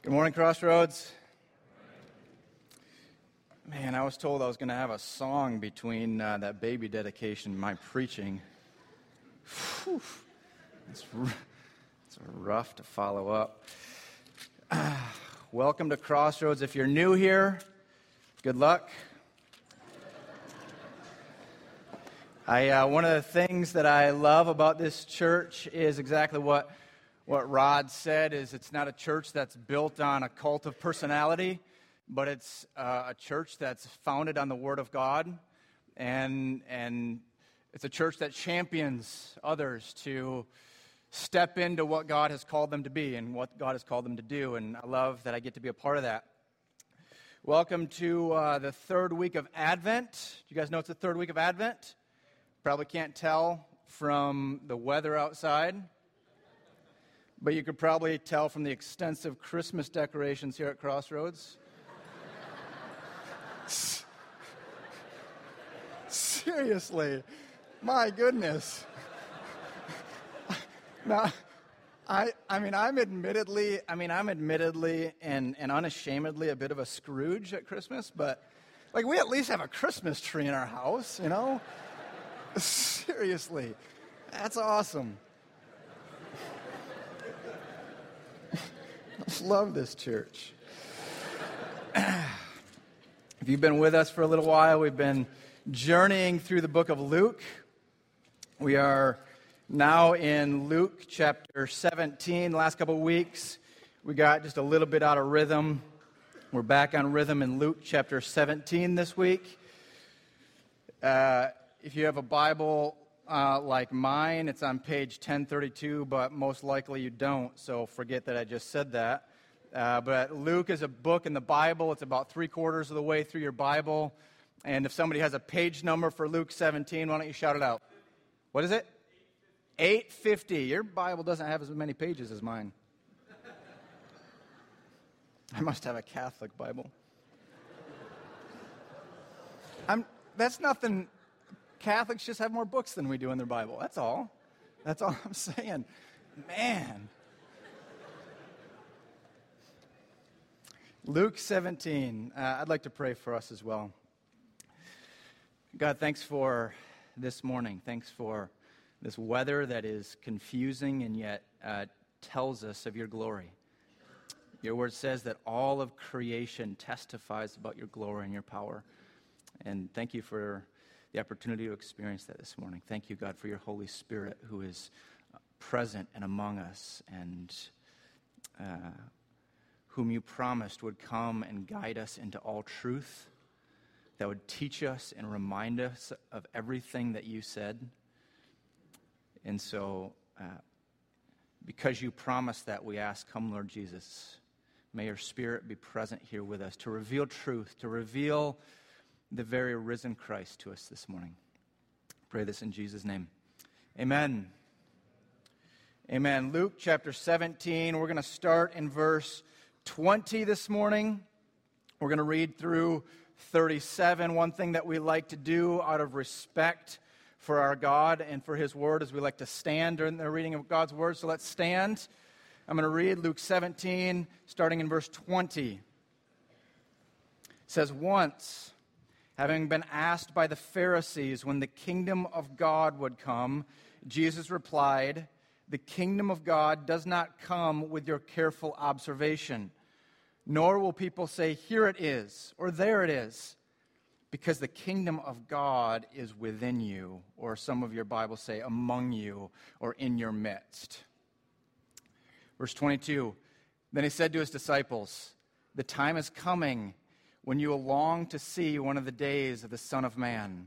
Good morning, Crossroads. Man, I was told I was going to have a song between uh, that baby dedication and my preaching. Whew. It's, r- it's rough to follow up. welcome to Crossroads. If you're new here, good luck. I, uh, one of the things that I love about this church is exactly what, what Rod said is it's not a church that's built on a cult of personality, but it's uh, a church that's founded on the Word of God. And, and it's a church that champions others to step into what God has called them to be and what God has called them to do. And I love that I get to be a part of that. Welcome to uh, the third week of Advent. Do you guys know it's the third week of Advent? Probably can't tell from the weather outside, but you could probably tell from the extensive Christmas decorations here at Crossroads. Seriously, my goodness. now, I, I mean, I'm admittedly, I mean, I'm admittedly and, and unashamedly a bit of a Scrooge at Christmas, but like we at least have a Christmas tree in our house, you know? Seriously, that's awesome. Love this church. if you've been with us for a little while, we've been journeying through the book of Luke. We are now in Luke chapter 17. The last couple of weeks, we got just a little bit out of rhythm. We're back on rhythm in Luke chapter 17 this week. Uh, if you have a Bible uh, like mine, it's on page 1032, but most likely you don't, so forget that I just said that. Uh, but Luke is a book in the Bible. It's about three quarters of the way through your Bible. And if somebody has a page number for Luke 17, why don't you shout it out? What is it? 850. Your Bible doesn't have as many pages as mine. I must have a Catholic Bible. I'm, that's nothing Catholics just have more books than we do in their Bible. That's all. That's all I'm saying. Man. Luke 17. Uh, I'd like to pray for us as well. God, thanks for this morning. Thanks for this weather that is confusing and yet uh, tells us of your glory. Your word says that all of creation testifies about your glory and your power. And thank you for the opportunity to experience that this morning. Thank you, God, for your Holy Spirit who is present and among us and uh, whom you promised would come and guide us into all truth, that would teach us and remind us of everything that you said. And so, uh, because you promised that, we ask, Come, Lord Jesus. May your Spirit be present here with us to reveal truth, to reveal the very risen Christ to us this morning. Pray this in Jesus' name. Amen. Amen. Luke chapter 17, we're going to start in verse 20 this morning. We're going to read through 37. One thing that we like to do out of respect for our God and for His Word is we like to stand during the reading of God's Word. So let's stand. I'm going to read Luke 17, starting in verse 20. It says, Once Having been asked by the Pharisees when the kingdom of God would come, Jesus replied, The kingdom of God does not come with your careful observation, nor will people say, Here it is, or there it is, because the kingdom of God is within you, or some of your Bibles say, among you, or in your midst. Verse 22 Then he said to his disciples, The time is coming when you will long to see one of the days of the Son of Man,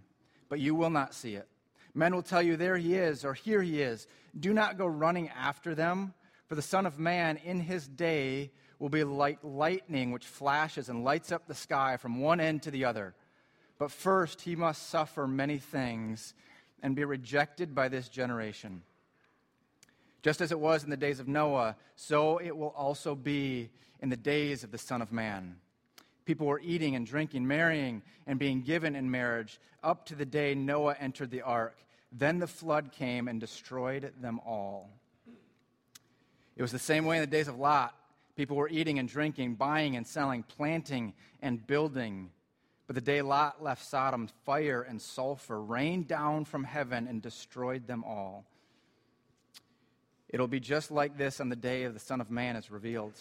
but you will not see it. Men will tell you, There he is, or Here he is. Do not go running after them, for the Son of Man in his day will be like lightning which flashes and lights up the sky from one end to the other. But first he must suffer many things and be rejected by this generation. Just as it was in the days of Noah, so it will also be in the days of the Son of Man. People were eating and drinking, marrying and being given in marriage up to the day Noah entered the ark. Then the flood came and destroyed them all. It was the same way in the days of Lot. People were eating and drinking, buying and selling, planting and building. But the day Lot left Sodom, fire and sulfur rained down from heaven and destroyed them all. It'll be just like this on the day of the Son of Man is revealed.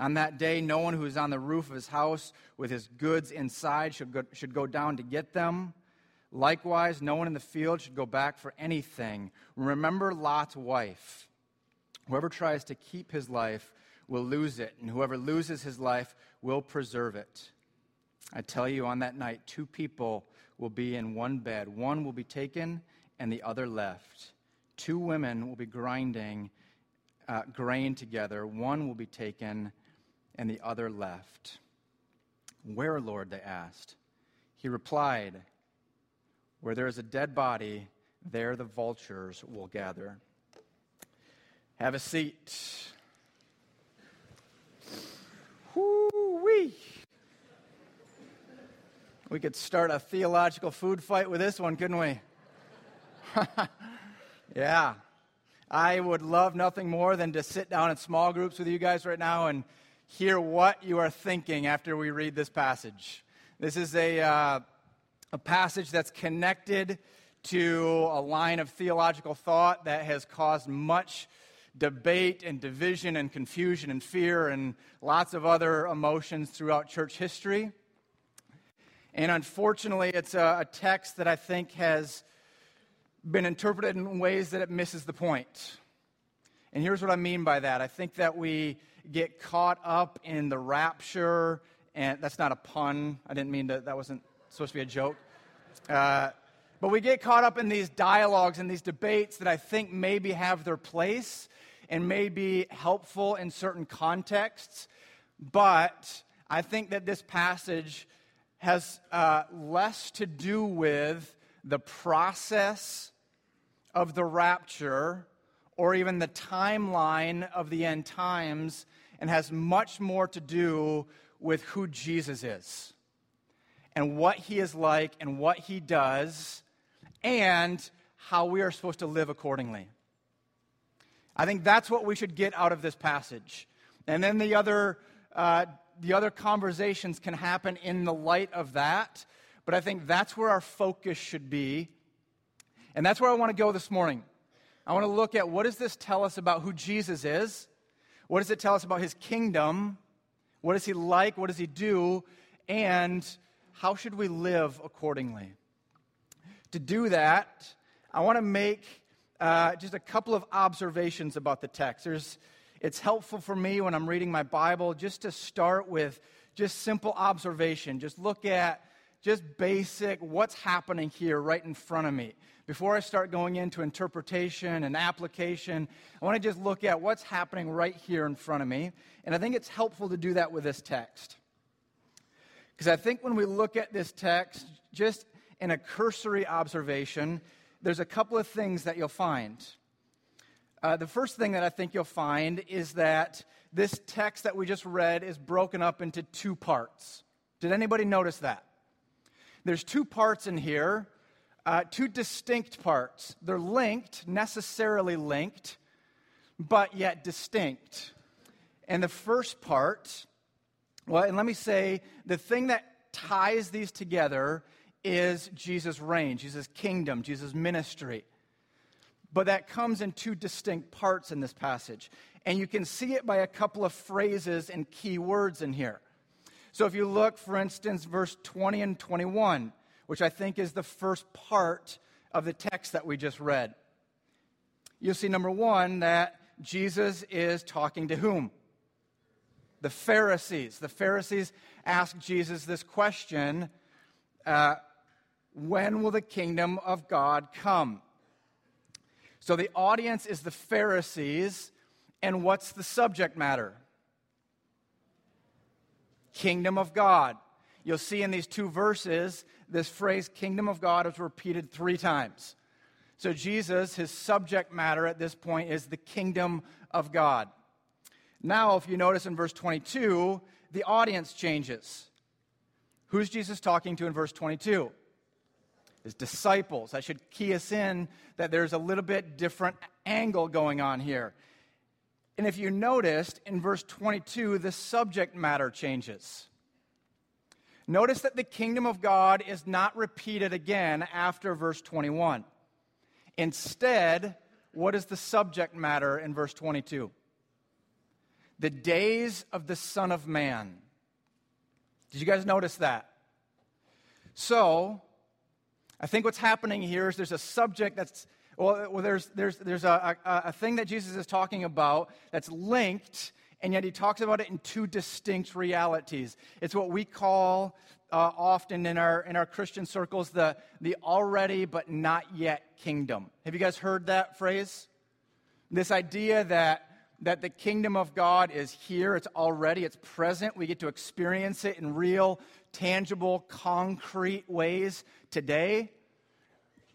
On that day, no one who is on the roof of his house with his goods inside should go, should go down to get them. Likewise, no one in the field should go back for anything. Remember Lot's wife. Whoever tries to keep his life will lose it, and whoever loses his life will preserve it. I tell you, on that night, two people will be in one bed. One will be taken, and the other left. Two women will be grinding uh, grain together. One will be taken, and the other left. Where, Lord? they asked. He replied, Where there is a dead body, there the vultures will gather. Have a seat. Whoo-wee. We could start a theological food fight with this one, couldn't we? yeah. I would love nothing more than to sit down in small groups with you guys right now and hear what you are thinking after we read this passage. This is a, uh, a passage that's connected to a line of theological thought that has caused much debate and division and confusion and fear and lots of other emotions throughout church history. And unfortunately, it's a, a text that I think has been interpreted in ways that it misses the point. And here's what I mean by that I think that we get caught up in the rapture, and that's not a pun. I didn't mean to, that wasn't supposed to be a joke. Uh, but we get caught up in these dialogues and these debates that I think maybe have their place and may be helpful in certain contexts. But I think that this passage has uh, less to do with the process of the rapture or even the timeline of the end times and has much more to do with who Jesus is and what he is like and what he does and how we are supposed to live accordingly. I think that's what we should get out of this passage. And then the other uh, the other conversations can happen in the light of that. But I think that's where our focus should be. And that's where I want to go this morning. I want to look at what does this tell us about who Jesus is? What does it tell us about his kingdom? What is he like? What does he do? And how should we live accordingly? To do that, I want to make uh, just a couple of observations about the text. There's it's helpful for me when I'm reading my Bible just to start with just simple observation. Just look at just basic what's happening here right in front of me. Before I start going into interpretation and application, I want to just look at what's happening right here in front of me. And I think it's helpful to do that with this text. Because I think when we look at this text, just in a cursory observation, there's a couple of things that you'll find. Uh, the first thing that I think you'll find is that this text that we just read is broken up into two parts. Did anybody notice that? There's two parts in here, uh, two distinct parts. They're linked, necessarily linked, but yet distinct. And the first part, well, and let me say, the thing that ties these together is Jesus' reign, Jesus' kingdom, Jesus' ministry. But that comes in two distinct parts in this passage. And you can see it by a couple of phrases and key words in here. So if you look, for instance, verse 20 and 21, which I think is the first part of the text that we just read, you'll see, number one, that Jesus is talking to whom? The Pharisees. The Pharisees ask Jesus this question uh, When will the kingdom of God come? So the audience is the Pharisees, and what's the subject matter? Kingdom of God. You'll see in these two verses, this phrase, kingdom of God, is repeated three times. So Jesus, his subject matter at this point is the kingdom of God. Now, if you notice in verse 22, the audience changes. Who's Jesus talking to in verse 22? his disciples. I should key us in that there's a little bit different angle going on here. And if you noticed, in verse 22, the subject matter changes. Notice that the kingdom of God is not repeated again after verse 21. Instead, what is the subject matter in verse 22? The days of the Son of Man. Did you guys notice that? So, I think what's happening here is there's a subject that's, well, there's, there's, there's a, a, a thing that Jesus is talking about that's linked, and yet he talks about it in two distinct realities. It's what we call uh, often in our, in our Christian circles the, the already but not yet kingdom. Have you guys heard that phrase? This idea that that the kingdom of God is here, it's already, it's present. We get to experience it in real, tangible, concrete ways today.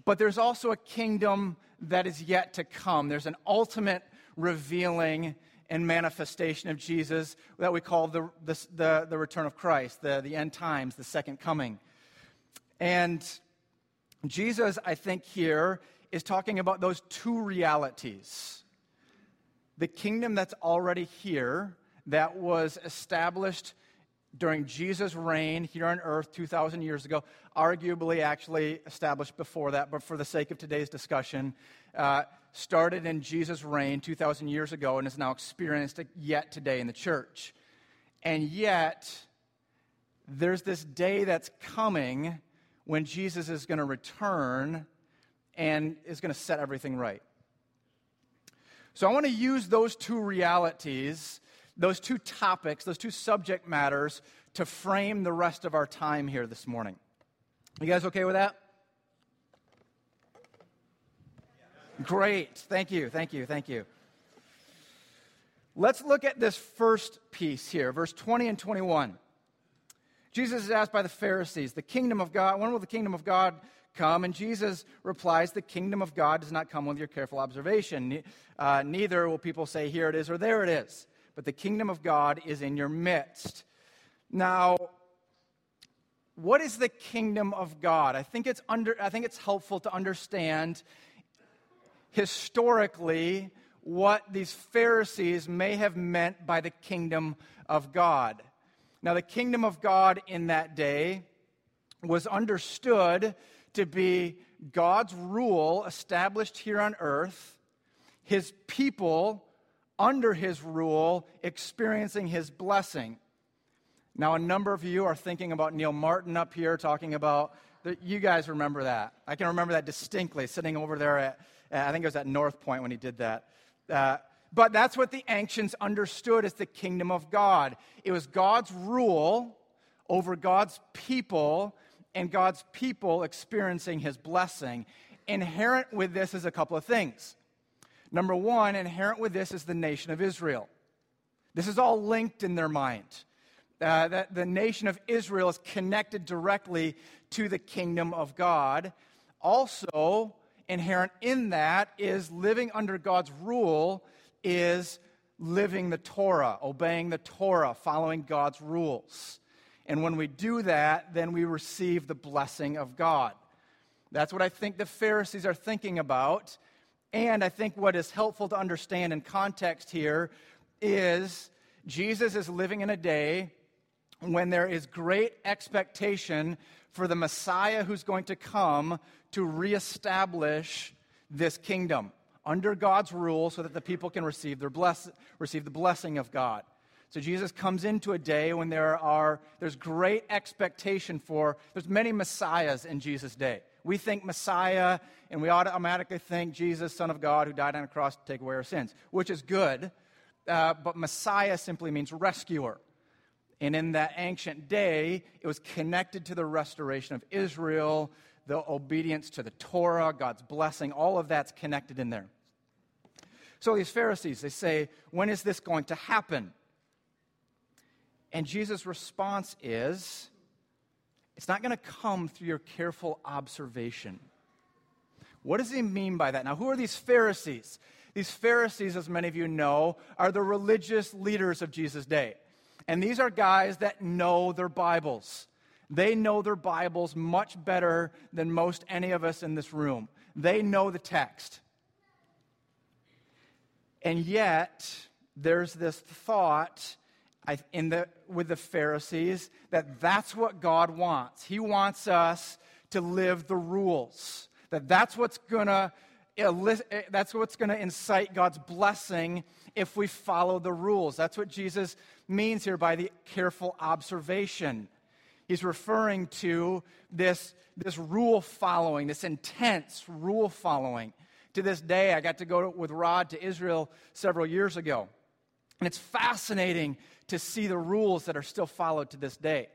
But there's also a kingdom that is yet to come. There's an ultimate revealing and manifestation of Jesus that we call the, the, the, the return of Christ, the, the end times, the second coming. And Jesus, I think, here is talking about those two realities the kingdom that's already here, that was established during Jesus' reign here on earth 2,000 years ago, arguably actually established before that, but for the sake of today's discussion, uh, started in Jesus' reign 2,000 years ago and is now experienced yet today in the church. And yet, there's this day that's coming when Jesus is going to return and is going to set everything right. So I want to use those two realities, those two topics, those two subject matters to frame the rest of our time here this morning. You guys okay with that? Great. Thank you. Thank you. Thank you. Let's look at this first piece here, verse 20 and 21. Jesus is asked by the Pharisees, the kingdom of God, when will the kingdom of God come? And Jesus replies, The kingdom of God does not come with your careful observation. Uh, neither will people say, Here it is or there it is. But the kingdom of God is in your midst. Now, what is the kingdom of God? I think it's, under, I think it's helpful to understand historically what these Pharisees may have meant by the kingdom of God. Now, the kingdom of God in that day was understood to be God's rule established here on earth, his people under his rule experiencing his blessing. Now, a number of you are thinking about Neil Martin up here talking about, the, you guys remember that. I can remember that distinctly, sitting over there at, I think it was at North Point when he did that. Uh, but that's what the ancients understood as the kingdom of God. It was God's rule over God's people and God's people experiencing his blessing. Inherent with this is a couple of things. Number one, inherent with this is the nation of Israel. This is all linked in their mind. Uh, that the nation of Israel is connected directly to the kingdom of God. Also, inherent in that is living under God's rule, is living the Torah, obeying the Torah, following God's rules. And when we do that, then we receive the blessing of God. That's what I think the Pharisees are thinking about. And I think what is helpful to understand in context here is Jesus is living in a day when there is great expectation for the Messiah who's going to come to reestablish this kingdom under God's rule so that the people can receive, their bless, receive the blessing of God. So Jesus comes into a day when there are there's great expectation for there's many messiahs in Jesus' day. We think Messiah and we automatically think Jesus, Son of God, who died on a cross to take away our sins, which is good. Uh, but Messiah simply means rescuer. And in that ancient day, it was connected to the restoration of Israel, the obedience to the Torah, God's blessing, all of that's connected in there. So these Pharisees, they say, when is this going to happen? And Jesus' response is it's not going to come through your careful observation. What does he mean by that? Now, who are these Pharisees? These Pharisees, as many of you know, are the religious leaders of Jesus' day. And these are guys that know their Bibles. They know their Bibles much better than most any of us in this room. They know the text. And yet, there's this thought in the, with the Pharisees that that's what God wants. He wants us to live the rules. That that's what's going to eh, that's what's going to incite God's blessing if we follow the rules. That's what Jesus means here by the careful observation. He's referring to this, this rule following, this intense rule following. To this day, I got to go with Rod to Israel several years ago. And it's fascinating to see the rules that are still followed to this day.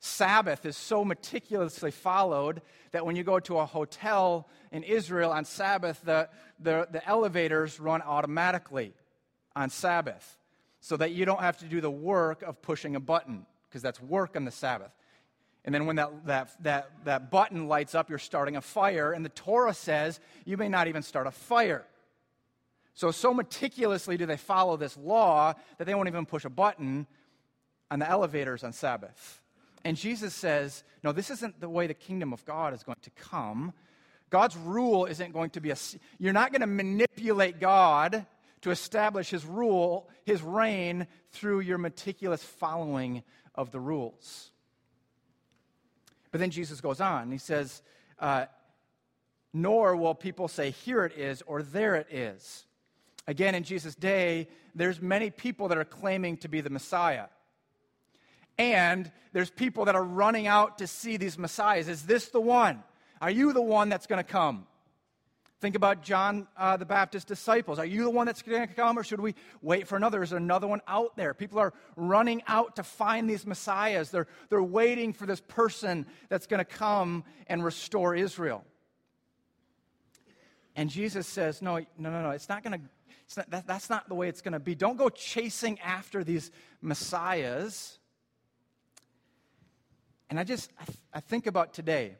Sabbath is so meticulously followed that when you go to a hotel in Israel on Sabbath, the, the, the elevators run automatically on Sabbath so that you don't have to do the work of pushing a button because that's work on the Sabbath. And then when that, that, that, that button lights up, you're starting a fire. And the Torah says you may not even start a fire. So, so meticulously do they follow this law that they won't even push a button on the elevators on Sabbath. And Jesus says, no, this isn't the way the kingdom of God is going to come. God's rule isn't going to be a. You're not going to manipulate God to establish his rule, his reign, through your meticulous following of the rules. But then Jesus goes on. He says, uh, Nor will people say, Here it is, or there it is. Again, in Jesus' day, there's many people that are claiming to be the Messiah. And there's people that are running out to see these Messiahs. Is this the one? Are you the one that's going to come? Think about John uh, the Baptist's disciples. Are you the one that's going to come, or should we wait for another? Is there another one out there? People are running out to find these messiahs. They're, they're waiting for this person that's going to come and restore Israel. And Jesus says, No, no, no, no. It's not going to, that, that's not the way it's going to be. Don't go chasing after these messiahs. And I just, I, th- I think about today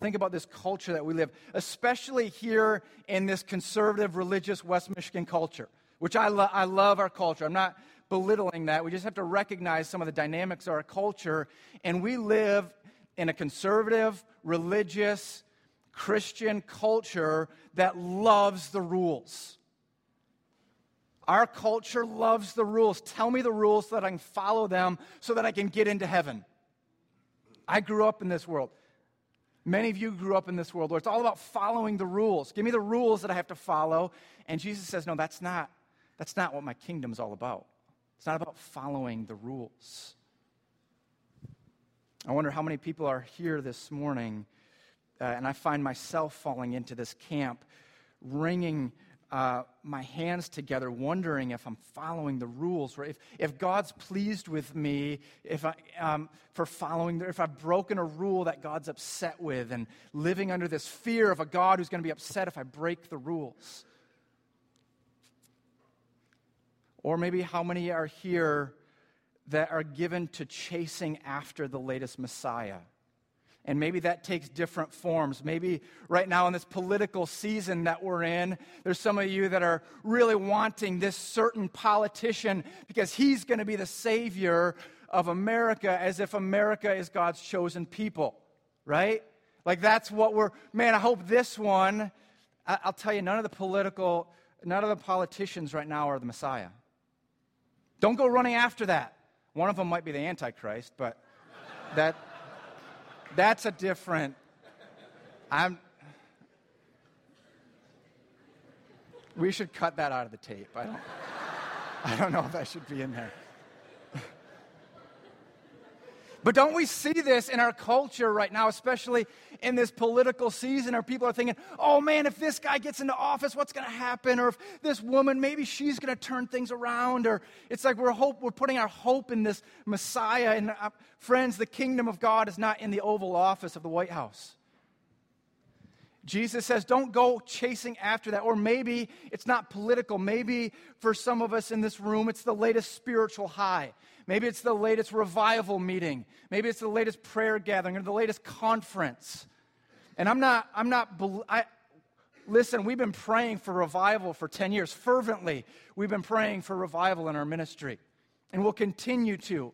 think about this culture that we live, especially here in this conservative religious West Michigan culture, which I, lo- I love our culture. I'm not belittling that. We just have to recognize some of the dynamics of our culture. And we live in a conservative, religious, Christian culture that loves the rules. Our culture loves the rules. Tell me the rules so that I can follow them so that I can get into heaven. I grew up in this world. Many of you grew up in this world where it's all about following the rules. Give me the rules that I have to follow. And Jesus says, No, that's not, that's not what my kingdom's all about. It's not about following the rules. I wonder how many people are here this morning, uh, and I find myself falling into this camp, wringing uh, my hands together, wondering if I'm following the rules, or if, if God's pleased with me, if I, um, for following, if I've broken a rule that God's upset with, and living under this fear of a God who's going to be upset if I break the rules. Or maybe how many are here that are given to chasing after the latest Messiah? And maybe that takes different forms. Maybe right now in this political season that we're in, there's some of you that are really wanting this certain politician because he's going to be the savior of America as if America is God's chosen people, right? Like that's what we're, man, I hope this one, I'll tell you, none of the political, none of the politicians right now are the Messiah. Don't go running after that. One of them might be the Antichrist, but that. That's a different. I'm. We should cut that out of the tape. I don't. I don't know if that should be in there. But don't we see this in our culture right now, especially in this political season, where people are thinking, oh man, if this guy gets into office, what's going to happen? Or if this woman, maybe she's going to turn things around. Or it's like we're, hope, we're putting our hope in this Messiah. And uh, friends, the kingdom of God is not in the Oval Office of the White House. Jesus says, don't go chasing after that. Or maybe it's not political. Maybe for some of us in this room, it's the latest spiritual high. Maybe it's the latest revival meeting. Maybe it's the latest prayer gathering or the latest conference. And I'm not, I'm not, I, listen, we've been praying for revival for 10 years. Fervently, we've been praying for revival in our ministry. And we'll continue to.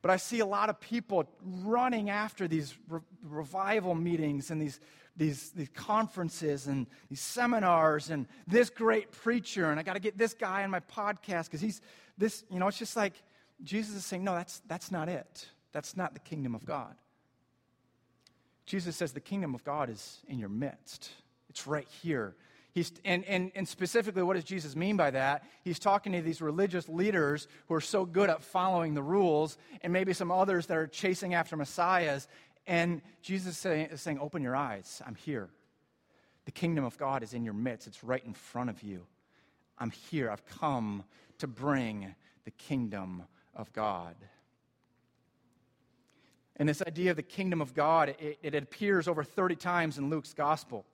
But I see a lot of people running after these re- revival meetings and these these, these conferences and these seminars and this great preacher, and I got to get this guy on my podcast because he's this, you know, it's just like Jesus is saying, no, that's, that's not it. That's not the kingdom of God. Jesus says the kingdom of God is in your midst, it's right here. He's, and, and, and specifically, what does Jesus mean by that? He's talking to these religious leaders who are so good at following the rules, and maybe some others that are chasing after messiahs. And Jesus is saying, Open your eyes. I'm here. The kingdom of God is in your midst, it's right in front of you. I'm here. I've come to bring the kingdom of God. And this idea of the kingdom of God, it, it appears over 30 times in Luke's gospel.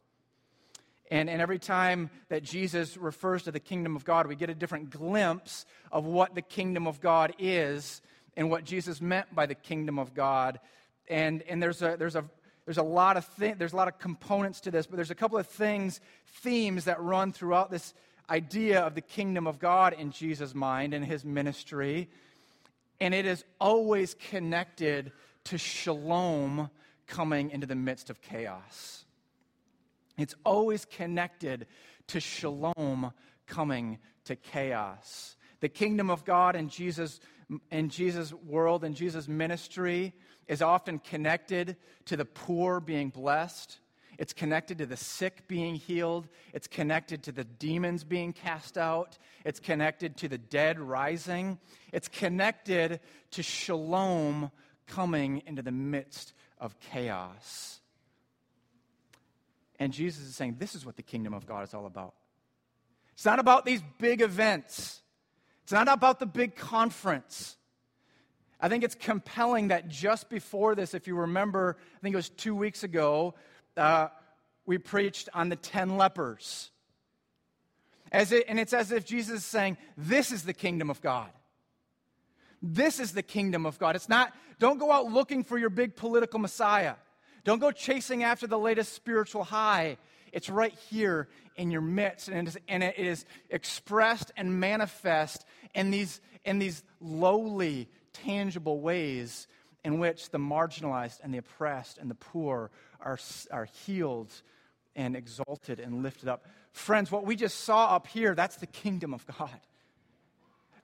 And, and every time that Jesus refers to the kingdom of God, we get a different glimpse of what the kingdom of God is and what Jesus meant by the kingdom of God. And, and there's, a, there's, a, there's, a lot of thi- there's a lot of components to this, but there's a couple of things, themes that run throughout this idea of the kingdom of God in Jesus' mind and his ministry. And it is always connected to shalom coming into the midst of chaos. It's always connected to shalom coming to chaos. The kingdom of God in Jesus in Jesus' world and Jesus' ministry is often connected to the poor being blessed. It's connected to the sick being healed. It's connected to the demons being cast out. It's connected to the dead rising. It's connected to shalom coming into the midst of chaos. And Jesus is saying, This is what the kingdom of God is all about. It's not about these big events, it's not about the big conference. I think it's compelling that just before this, if you remember, I think it was two weeks ago, uh, we preached on the 10 lepers. As it, and it's as if Jesus is saying, This is the kingdom of God. This is the kingdom of God. It's not, don't go out looking for your big political Messiah. Don't go chasing after the latest spiritual high. It's right here in your midst, and it is, and it is expressed and manifest in these, in these lowly, tangible ways in which the marginalized and the oppressed and the poor are, are healed and exalted and lifted up. Friends, what we just saw up here, that's the kingdom of God.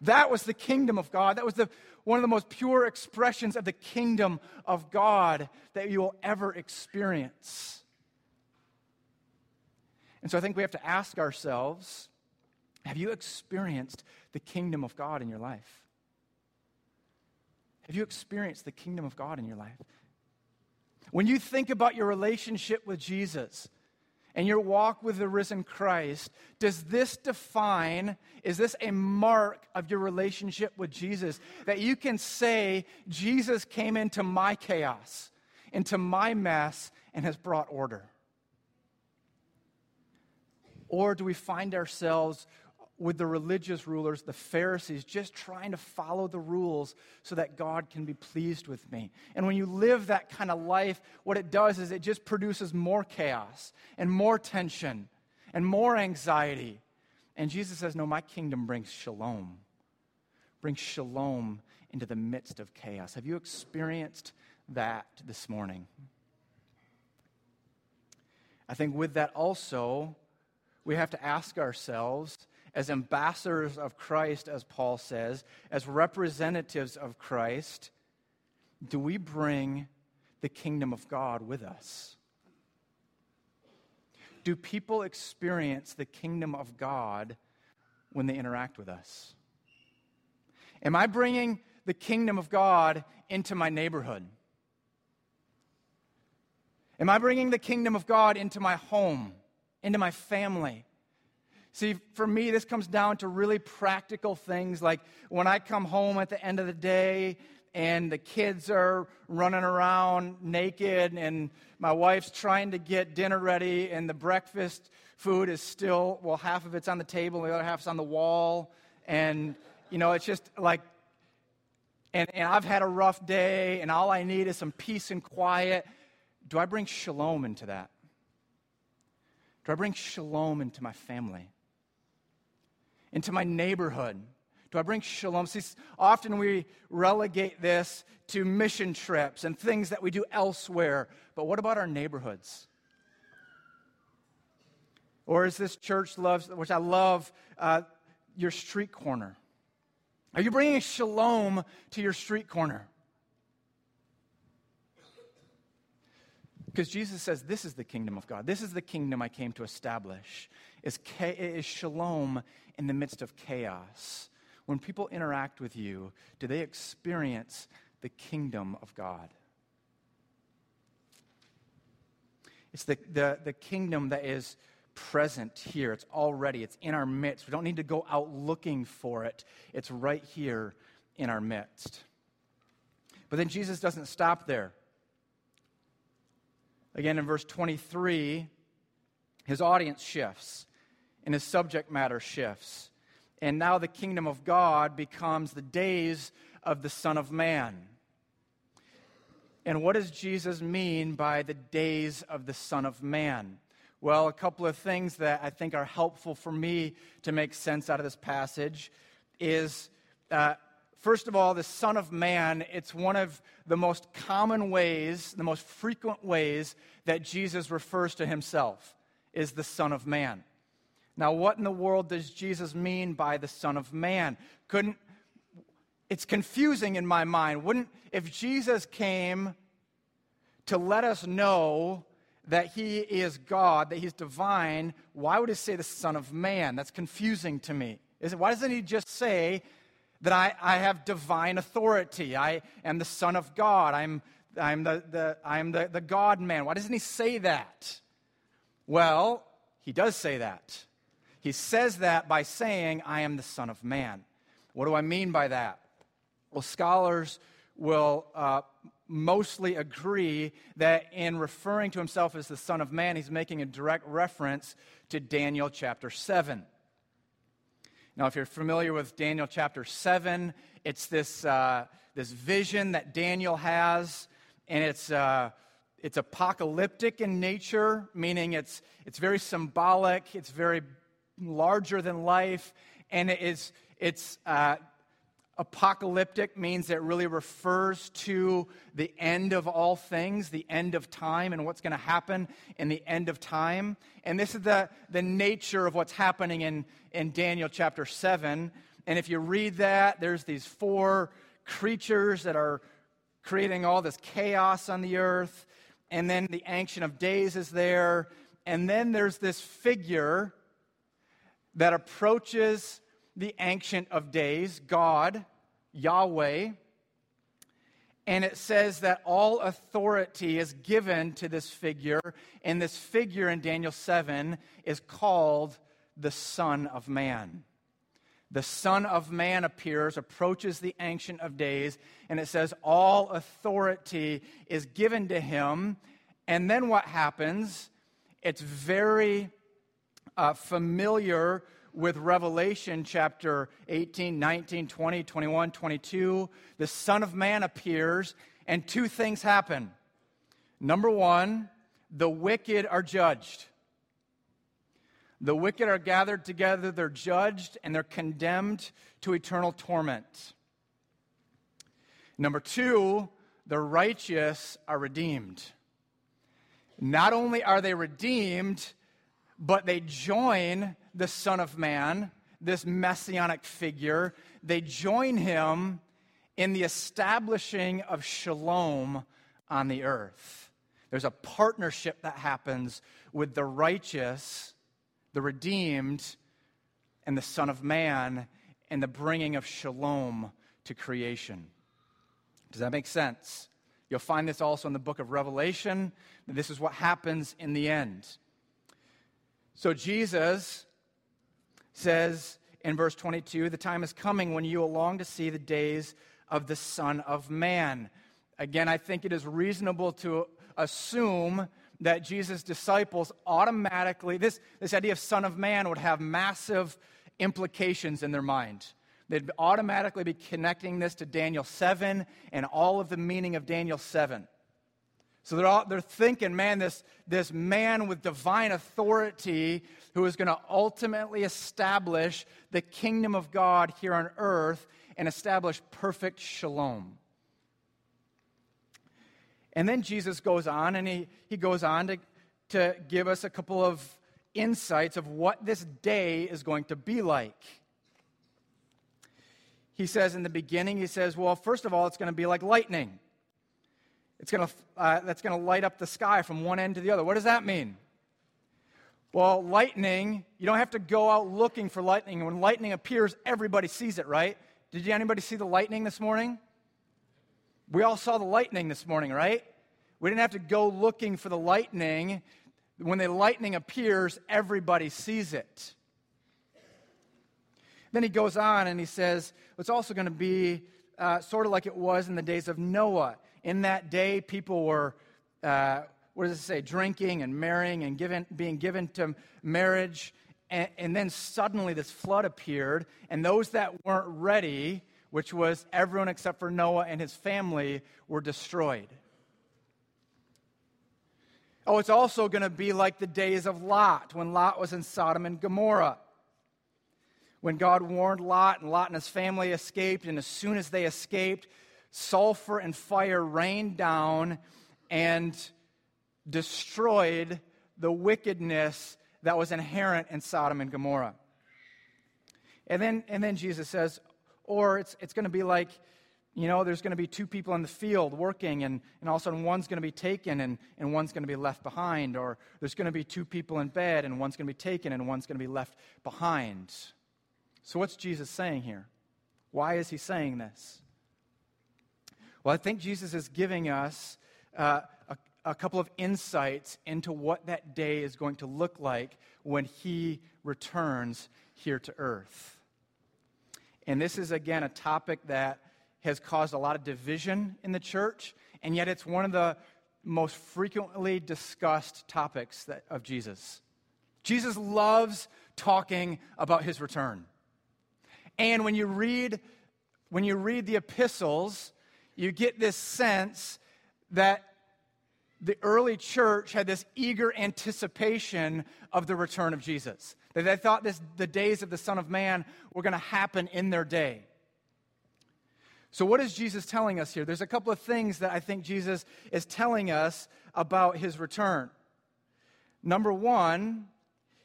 That was the kingdom of God. That was the, one of the most pure expressions of the kingdom of God that you will ever experience. And so I think we have to ask ourselves have you experienced the kingdom of God in your life? Have you experienced the kingdom of God in your life? When you think about your relationship with Jesus, and your walk with the risen Christ, does this define, is this a mark of your relationship with Jesus? That you can say, Jesus came into my chaos, into my mess, and has brought order? Or do we find ourselves with the religious rulers, the Pharisees, just trying to follow the rules so that God can be pleased with me. And when you live that kind of life, what it does is it just produces more chaos and more tension and more anxiety. And Jesus says, No, my kingdom brings shalom, brings shalom into the midst of chaos. Have you experienced that this morning? I think with that also, we have to ask ourselves as ambassadors of Christ, as Paul says, as representatives of Christ, do we bring the kingdom of God with us? Do people experience the kingdom of God when they interact with us? Am I bringing the kingdom of God into my neighborhood? Am I bringing the kingdom of God into my home, into my family? See, for me, this comes down to really practical things like when I come home at the end of the day and the kids are running around naked and my wife's trying to get dinner ready and the breakfast food is still, well, half of it's on the table and the other half's on the wall. And, you know, it's just like, and, and I've had a rough day and all I need is some peace and quiet. Do I bring shalom into that? Do I bring shalom into my family? Into my neighborhood? Do I bring shalom? See, often we relegate this to mission trips and things that we do elsewhere. But what about our neighborhoods? Or is this church loves, which I love, uh, your street corner? Are you bringing shalom to your street corner? Because Jesus says, This is the kingdom of God. This is the kingdom I came to establish. Is, is shalom in the midst of chaos. When people interact with you, do they experience the kingdom of God? It's the, the, the kingdom that is present here. It's already, it's in our midst. We don't need to go out looking for it, it's right here in our midst. But then Jesus doesn't stop there. Again, in verse 23, his audience shifts and his subject matter shifts. And now the kingdom of God becomes the days of the Son of Man. And what does Jesus mean by the days of the Son of Man? Well, a couple of things that I think are helpful for me to make sense out of this passage is uh, first of all, the Son of Man, it's one of the most common ways, the most frequent ways that Jesus refers to himself is the Son of Man. Now, what in the world does Jesus mean by the Son of Man? Couldn't it's confusing in my mind. Wouldn't if Jesus came to let us know that he is God, that he's divine, why would he say the Son of Man? That's confusing to me. Is it, why doesn't he just say that I, I have divine authority? I am the Son of God. I'm, I'm, the, the, I'm the, the God man. Why doesn't he say that? Well, he does say that. He says that by saying, I am the Son of Man. What do I mean by that? Well, scholars will uh, mostly agree that in referring to himself as the Son of Man, he's making a direct reference to Daniel chapter 7. Now, if you're familiar with Daniel chapter 7, it's this, uh, this vision that Daniel has, and it's, uh, it's apocalyptic in nature, meaning it's, it's very symbolic, it's very larger than life, and it is, it's uh, apocalyptic means it really refers to the end of all things, the end of time, and what's going to happen in the end of time. And this is the, the nature of what's happening in, in Daniel chapter 7. And if you read that, there's these four creatures that are creating all this chaos on the earth. And then the Ancient of Days is there. And then there's this figure that approaches the Ancient of Days, God, Yahweh. And it says that all authority is given to this figure. And this figure in Daniel 7 is called the Son of Man. The Son of Man appears, approaches the Ancient of Days, and it says all authority is given to him. And then what happens? It's very uh, familiar with Revelation chapter 18, 19, 20, 21, 22. The Son of Man appears, and two things happen. Number one, the wicked are judged. The wicked are gathered together, they're judged, and they're condemned to eternal torment. Number two, the righteous are redeemed. Not only are they redeemed, but they join the Son of Man, this messianic figure, they join him in the establishing of shalom on the earth. There's a partnership that happens with the righteous, the redeemed, and the Son of Man and the bringing of shalom to creation. Does that make sense? You'll find this also in the book of Revelation. This is what happens in the end. So Jesus says in verse 22 The time is coming when you will long to see the days of the Son of Man. Again, I think it is reasonable to assume that Jesus' disciples automatically, this, this idea of Son of Man would have massive implications in their mind. They'd automatically be connecting this to Daniel 7 and all of the meaning of Daniel 7. So they're, all, they're thinking, man, this, this man with divine authority who is going to ultimately establish the kingdom of God here on earth and establish perfect shalom. And then Jesus goes on and he, he goes on to, to give us a couple of insights of what this day is going to be like. He says in the beginning, he says, well, first of all, it's going to be like lightning. It's to, uh, that's going to light up the sky from one end to the other. What does that mean? Well, lightning, you don't have to go out looking for lightning. When lightning appears, everybody sees it, right? Did anybody see the lightning this morning? We all saw the lightning this morning, right? We didn't have to go looking for the lightning. When the lightning appears, everybody sees it. Then he goes on and he says, it's also going to be uh, sort of like it was in the days of Noah. In that day, people were, uh, what does it say, drinking and marrying and given, being given to marriage. And, and then suddenly this flood appeared, and those that weren't ready, which was everyone except for Noah and his family, were destroyed. Oh, it's also going to be like the days of Lot, when Lot was in Sodom and Gomorrah. When God warned Lot, and Lot and his family escaped, and as soon as they escaped, sulfur and fire rained down and destroyed the wickedness that was inherent in Sodom and Gomorrah. And then, and then Jesus says, or it's, it's going to be like you know, there's going to be two people in the field working, and, and all of a sudden one's going to be taken and, and one's going to be left behind. Or there's going to be two people in bed, and one's going to be taken and one's going to be left behind. So, what's Jesus saying here? Why is he saying this? Well, I think Jesus is giving us uh, a, a couple of insights into what that day is going to look like when he returns here to earth. And this is, again, a topic that has caused a lot of division in the church, and yet it's one of the most frequently discussed topics that, of Jesus. Jesus loves talking about his return. And when you read when you read the epistles, you get this sense that the early church had this eager anticipation of the return of Jesus. That they thought this, the days of the Son of Man were going to happen in their day. So, what is Jesus telling us here? There's a couple of things that I think Jesus is telling us about his return. Number one,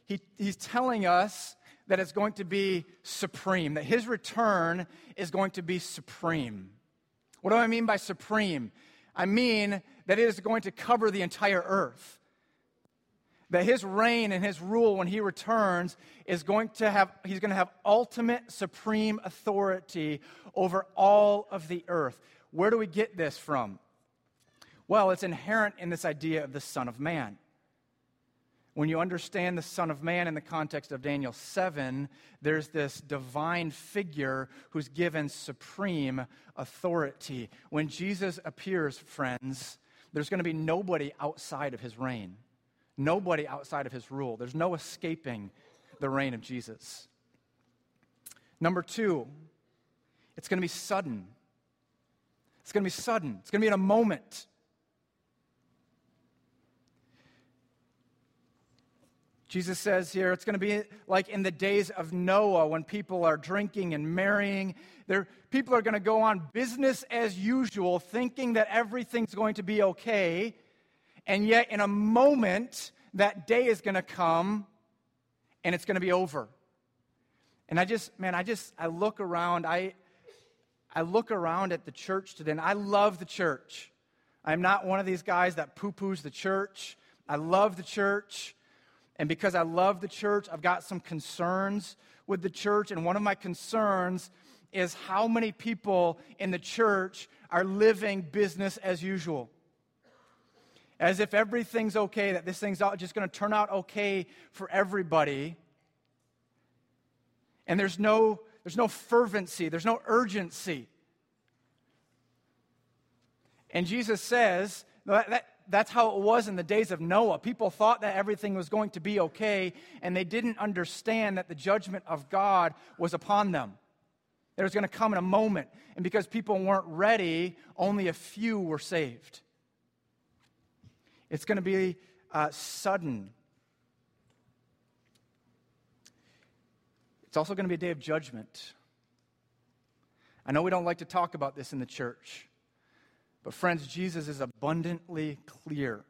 he, he's telling us that it's going to be supreme, that his return is going to be supreme. What do I mean by supreme? I mean that it is going to cover the entire earth. That his reign and his rule when he returns is going to have he's going to have ultimate supreme authority over all of the earth. Where do we get this from? Well it's inherent in this idea of the son of man when you understand the son of man in the context of daniel 7 there's this divine figure who's given supreme authority when jesus appears friends there's going to be nobody outside of his reign Nobody outside of his rule. There's no escaping the reign of Jesus. Number two, it's going to be sudden. It's going to be sudden. It's going to be in a moment. Jesus says here, it's going to be like in the days of Noah when people are drinking and marrying. There, people are going to go on business as usual, thinking that everything's going to be okay. And yet, in a moment, that day is going to come and it's going to be over. And I just, man, I just, I look around, I, I look around at the church today, and I love the church. I'm not one of these guys that poo poos the church. I love the church. And because I love the church, I've got some concerns with the church. And one of my concerns is how many people in the church are living business as usual as if everything's okay, that this thing's just going to turn out okay for everybody. And there's no, there's no fervency, there's no urgency. And Jesus says that, that, that's how it was in the days of Noah. People thought that everything was going to be okay, and they didn't understand that the judgment of God was upon them. It was going to come in a moment. And because people weren't ready, only a few were saved. It's going to be uh, sudden. It's also going to be a day of judgment. I know we don't like to talk about this in the church, but friends, Jesus is abundantly clear.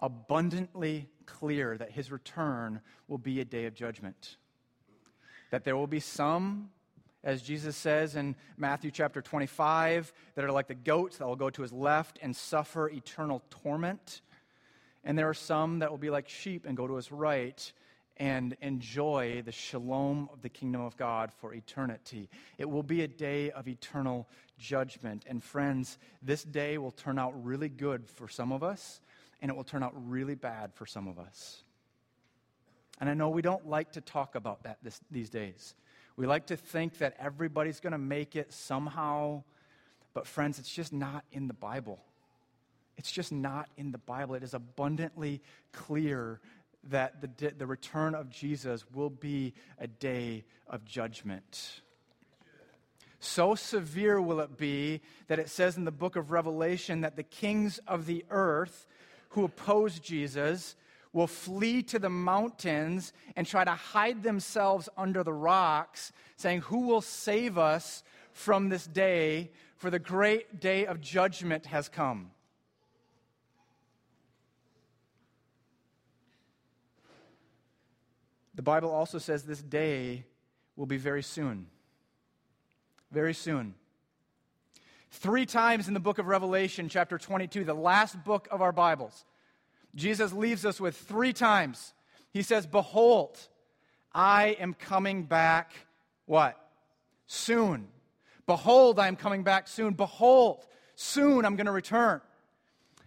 Abundantly clear that his return will be a day of judgment. That there will be some, as Jesus says in Matthew chapter 25, that are like the goats that will go to his left and suffer eternal torment. And there are some that will be like sheep and go to his right and enjoy the shalom of the kingdom of God for eternity. It will be a day of eternal judgment. And friends, this day will turn out really good for some of us, and it will turn out really bad for some of us. And I know we don't like to talk about that this, these days. We like to think that everybody's going to make it somehow. But, friends, it's just not in the Bible. It's just not in the Bible. It is abundantly clear that the, the return of Jesus will be a day of judgment. So severe will it be that it says in the book of Revelation that the kings of the earth who oppose Jesus will flee to the mountains and try to hide themselves under the rocks, saying, Who will save us from this day? For the great day of judgment has come. The Bible also says this day will be very soon. Very soon. Three times in the book of Revelation, chapter 22, the last book of our Bibles, Jesus leaves us with three times. He says, Behold, I am coming back, what? Soon. Behold, I am coming back soon. Behold, soon I'm going to return.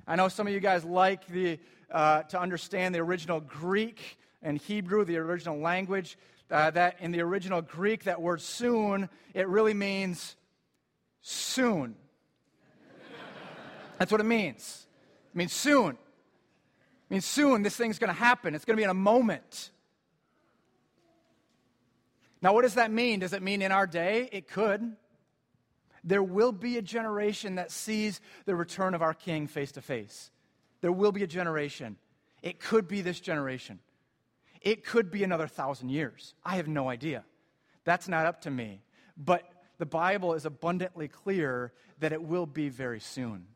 I know some of you guys like the, uh, to understand the original Greek and Hebrew, the original language. Uh, that in the original Greek, that word soon, it really means soon. That's what it means. It means soon. It means soon this thing's going to happen. It's going to be in a moment. Now, what does that mean? Does it mean in our day? It could. There will be a generation that sees the return of our King face to face. There will be a generation. It could be this generation. It could be another thousand years. I have no idea. That's not up to me. But the Bible is abundantly clear that it will be very soon.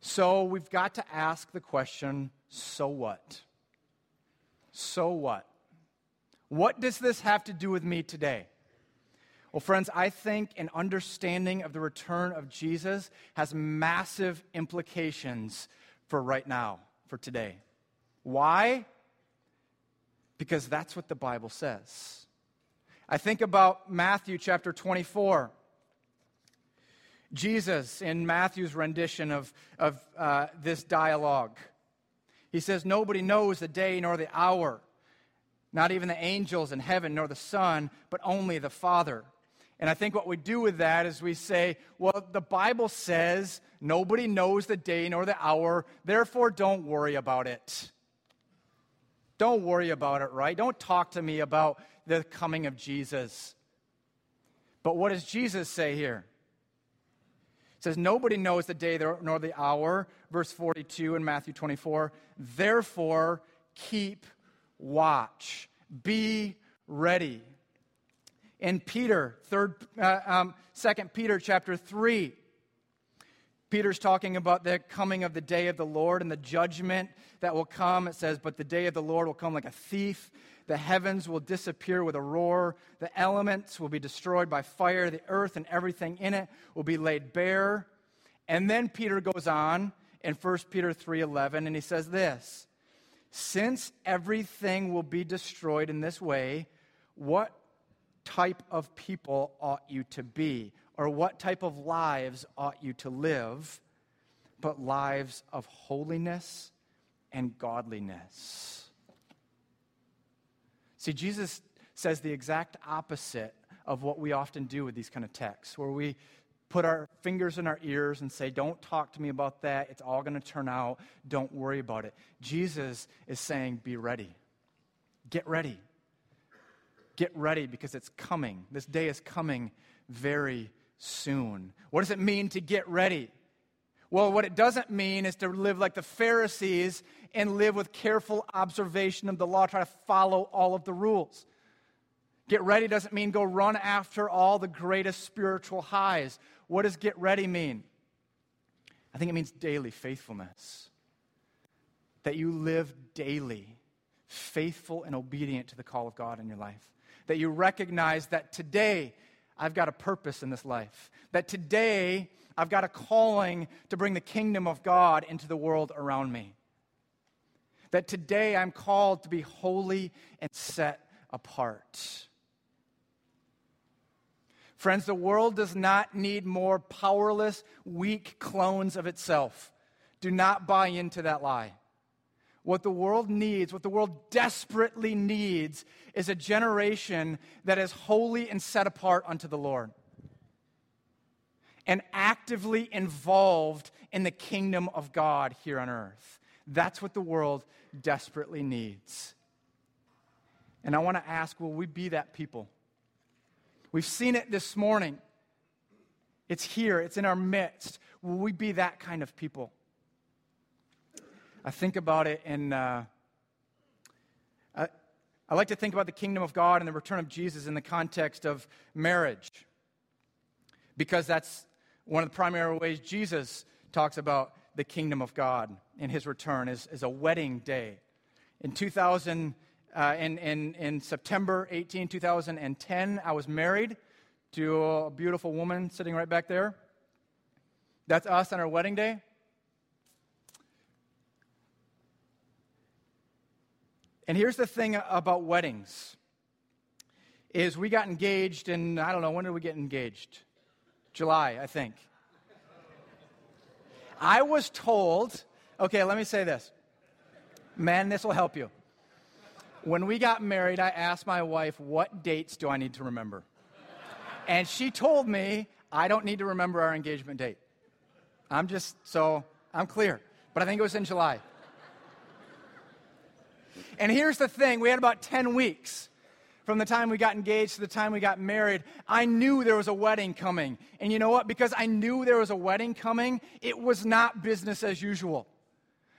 So we've got to ask the question so what? So what? What does this have to do with me today? Well, friends, I think an understanding of the return of Jesus has massive implications for right now, for today. Why? Because that's what the Bible says. I think about Matthew chapter 24. Jesus, in Matthew's rendition of, of uh, this dialogue, he says, Nobody knows the day nor the hour, not even the angels in heaven nor the Son, but only the Father. And I think what we do with that is we say, well, the Bible says nobody knows the day nor the hour, therefore don't worry about it. Don't worry about it, right? Don't talk to me about the coming of Jesus. But what does Jesus say here? It says, Nobody knows the day nor the hour, verse 42 in Matthew 24. Therefore, keep watch, be ready. In Peter, third, uh, um, 2 Peter chapter 3, Peter's talking about the coming of the day of the Lord and the judgment that will come. It says, But the day of the Lord will come like a thief. The heavens will disappear with a roar. The elements will be destroyed by fire. The earth and everything in it will be laid bare. And then Peter goes on in 1 Peter 3:11 and he says this, since everything will be destroyed in this way, what type of people ought you to be? Or what type of lives ought you to live, but lives of holiness and godliness. See, Jesus says the exact opposite of what we often do with these kind of texts, where we put our fingers in our ears and say, Don't talk to me about that. It's all going to turn out. Don't worry about it. Jesus is saying, Be ready. Get ready. Get ready because it's coming. This day is coming very soon. What does it mean to get ready? Well, what it doesn't mean is to live like the Pharisees and live with careful observation of the law, try to follow all of the rules. Get ready doesn't mean go run after all the greatest spiritual highs. What does get ready mean? I think it means daily faithfulness. that you live daily faithful and obedient to the call of God in your life. That you recognize that today I've got a purpose in this life. That today I've got a calling to bring the kingdom of God into the world around me. That today I'm called to be holy and set apart. Friends, the world does not need more powerless, weak clones of itself. Do not buy into that lie. What the world needs, what the world desperately needs, is a generation that is holy and set apart unto the Lord and actively involved in the kingdom of God here on earth. That's what the world desperately needs. And I want to ask will we be that people? We've seen it this morning. It's here, it's in our midst. Will we be that kind of people? I think about it in. Uh, I, I like to think about the kingdom of God and the return of Jesus in the context of marriage. Because that's one of the primary ways Jesus talks about the kingdom of God in his return is, is a wedding day. In 2000, uh, in, in, in September 18, 2010, I was married to a beautiful woman sitting right back there. That's us on our wedding day. And here's the thing about weddings is we got engaged in I don't know when did we get engaged? July, I think. I was told, okay, let me say this. Man, this will help you. When we got married, I asked my wife, what dates do I need to remember? And she told me, I don't need to remember our engagement date. I'm just, so I'm clear. But I think it was in July. And here's the thing we had about 10 weeks from the time we got engaged to the time we got married. I knew there was a wedding coming. And you know what? Because I knew there was a wedding coming, it was not business as usual.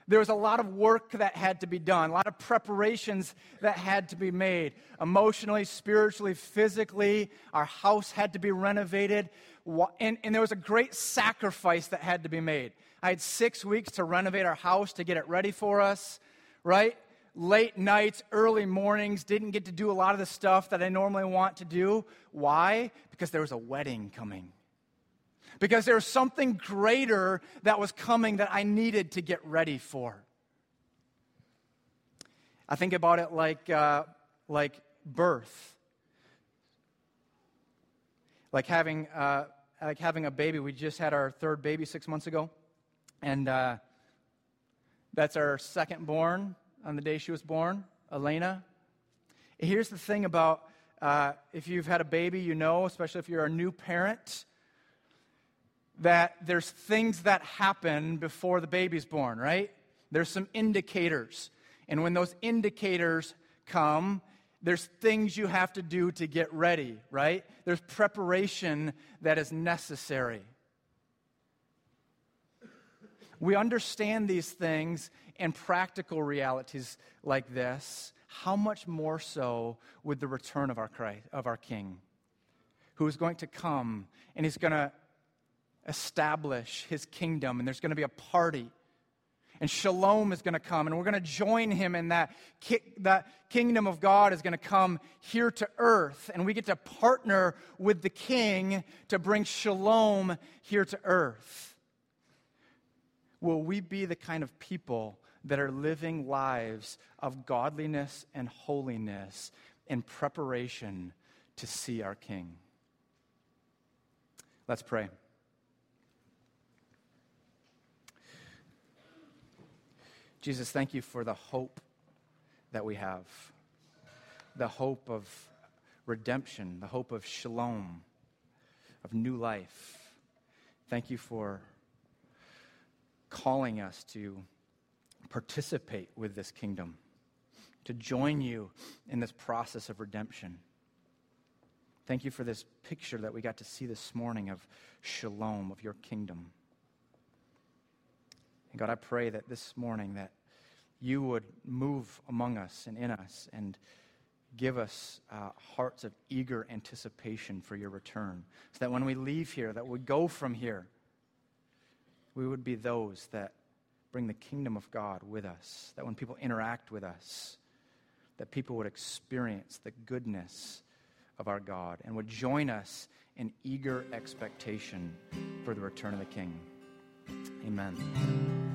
There was a lot of work that had to be done, a lot of preparations that had to be made. Emotionally, spiritually, physically, our house had to be renovated. And, and there was a great sacrifice that had to be made. I had six weeks to renovate our house to get it ready for us, right? Late nights, early mornings, didn't get to do a lot of the stuff that I normally want to do. Why? Because there was a wedding coming. Because there was something greater that was coming that I needed to get ready for. I think about it like, uh, like birth. Like having, uh, like having a baby. We just had our third baby six months ago. And uh, that's our second born on the day she was born, Elena. Here's the thing about uh, if you've had a baby, you know, especially if you're a new parent, that there's things that happen before the baby's born, right? There's some indicators. And when those indicators come, there's things you have to do to get ready, right? There's preparation that is necessary. We understand these things and practical realities like this, how much more so with the return of our Christ, of our King, who is going to come and he's going to establish his kingdom, and there's going to be a party. And shalom is going to come, and we're going to join him in that. That kingdom of God is going to come here to earth, and we get to partner with the king to bring shalom here to earth. Will we be the kind of people that are living lives of godliness and holiness in preparation to see our King. Let's pray. Jesus, thank you for the hope that we have the hope of redemption, the hope of shalom, of new life. Thank you for calling us to participate with this kingdom, to join you in this process of redemption. Thank you for this picture that we got to see this morning of shalom, of your kingdom. And God, I pray that this morning that you would move among us and in us and give us uh, hearts of eager anticipation for your return. So that when we leave here, that we go from here, we would be those that bring the kingdom of God with us, that when people interact with us, that people would experience the goodness of our God and would join us in eager expectation for the return of the King. Amen.